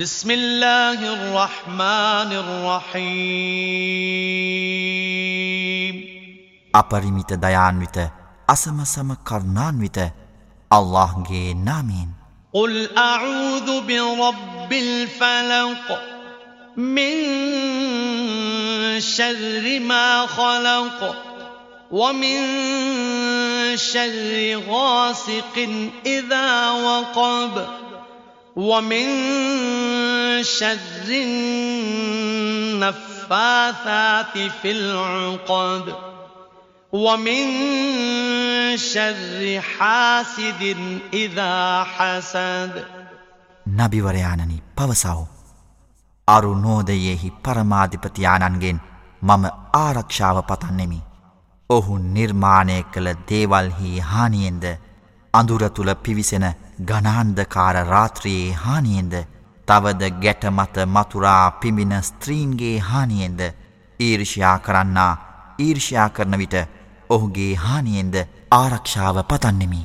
بسم الله الرحمن الرحيم. අපරිමිත දයාන්විත අසමසම කරුණාන්විත අල්ලාහ්ගේ නාමයෙන්. قل أعوذ برب الفلق من شر ما خلق ومن شر غاسق إذا وقب ومن شر النفاثات في العقد ومن شر حاسد إذا حسد නබිවරයාණනි පවසව. අරු නෝදයෙහි පරමාධිපතියාණන්ගෙන් මම ආරක්ෂාව පතන්නෙමි. ඔහු නිර්මාණය කළ දේවල්හි හානියෙන්ද අඳුරතුළ පිවිසෙන ගනාන්දකාර රාත්‍රයේ හානියෙන්ද තවද ගැටමත මතුරා පිඹින ස්ත්‍රීන්ගේ හානියෙන්ද ඊර්ෂයා කරන්නා ඊර්ෂයා කරන විට ඔහුගේ හානියෙන්ද ආරක්ෂාව පතන්නෙමි.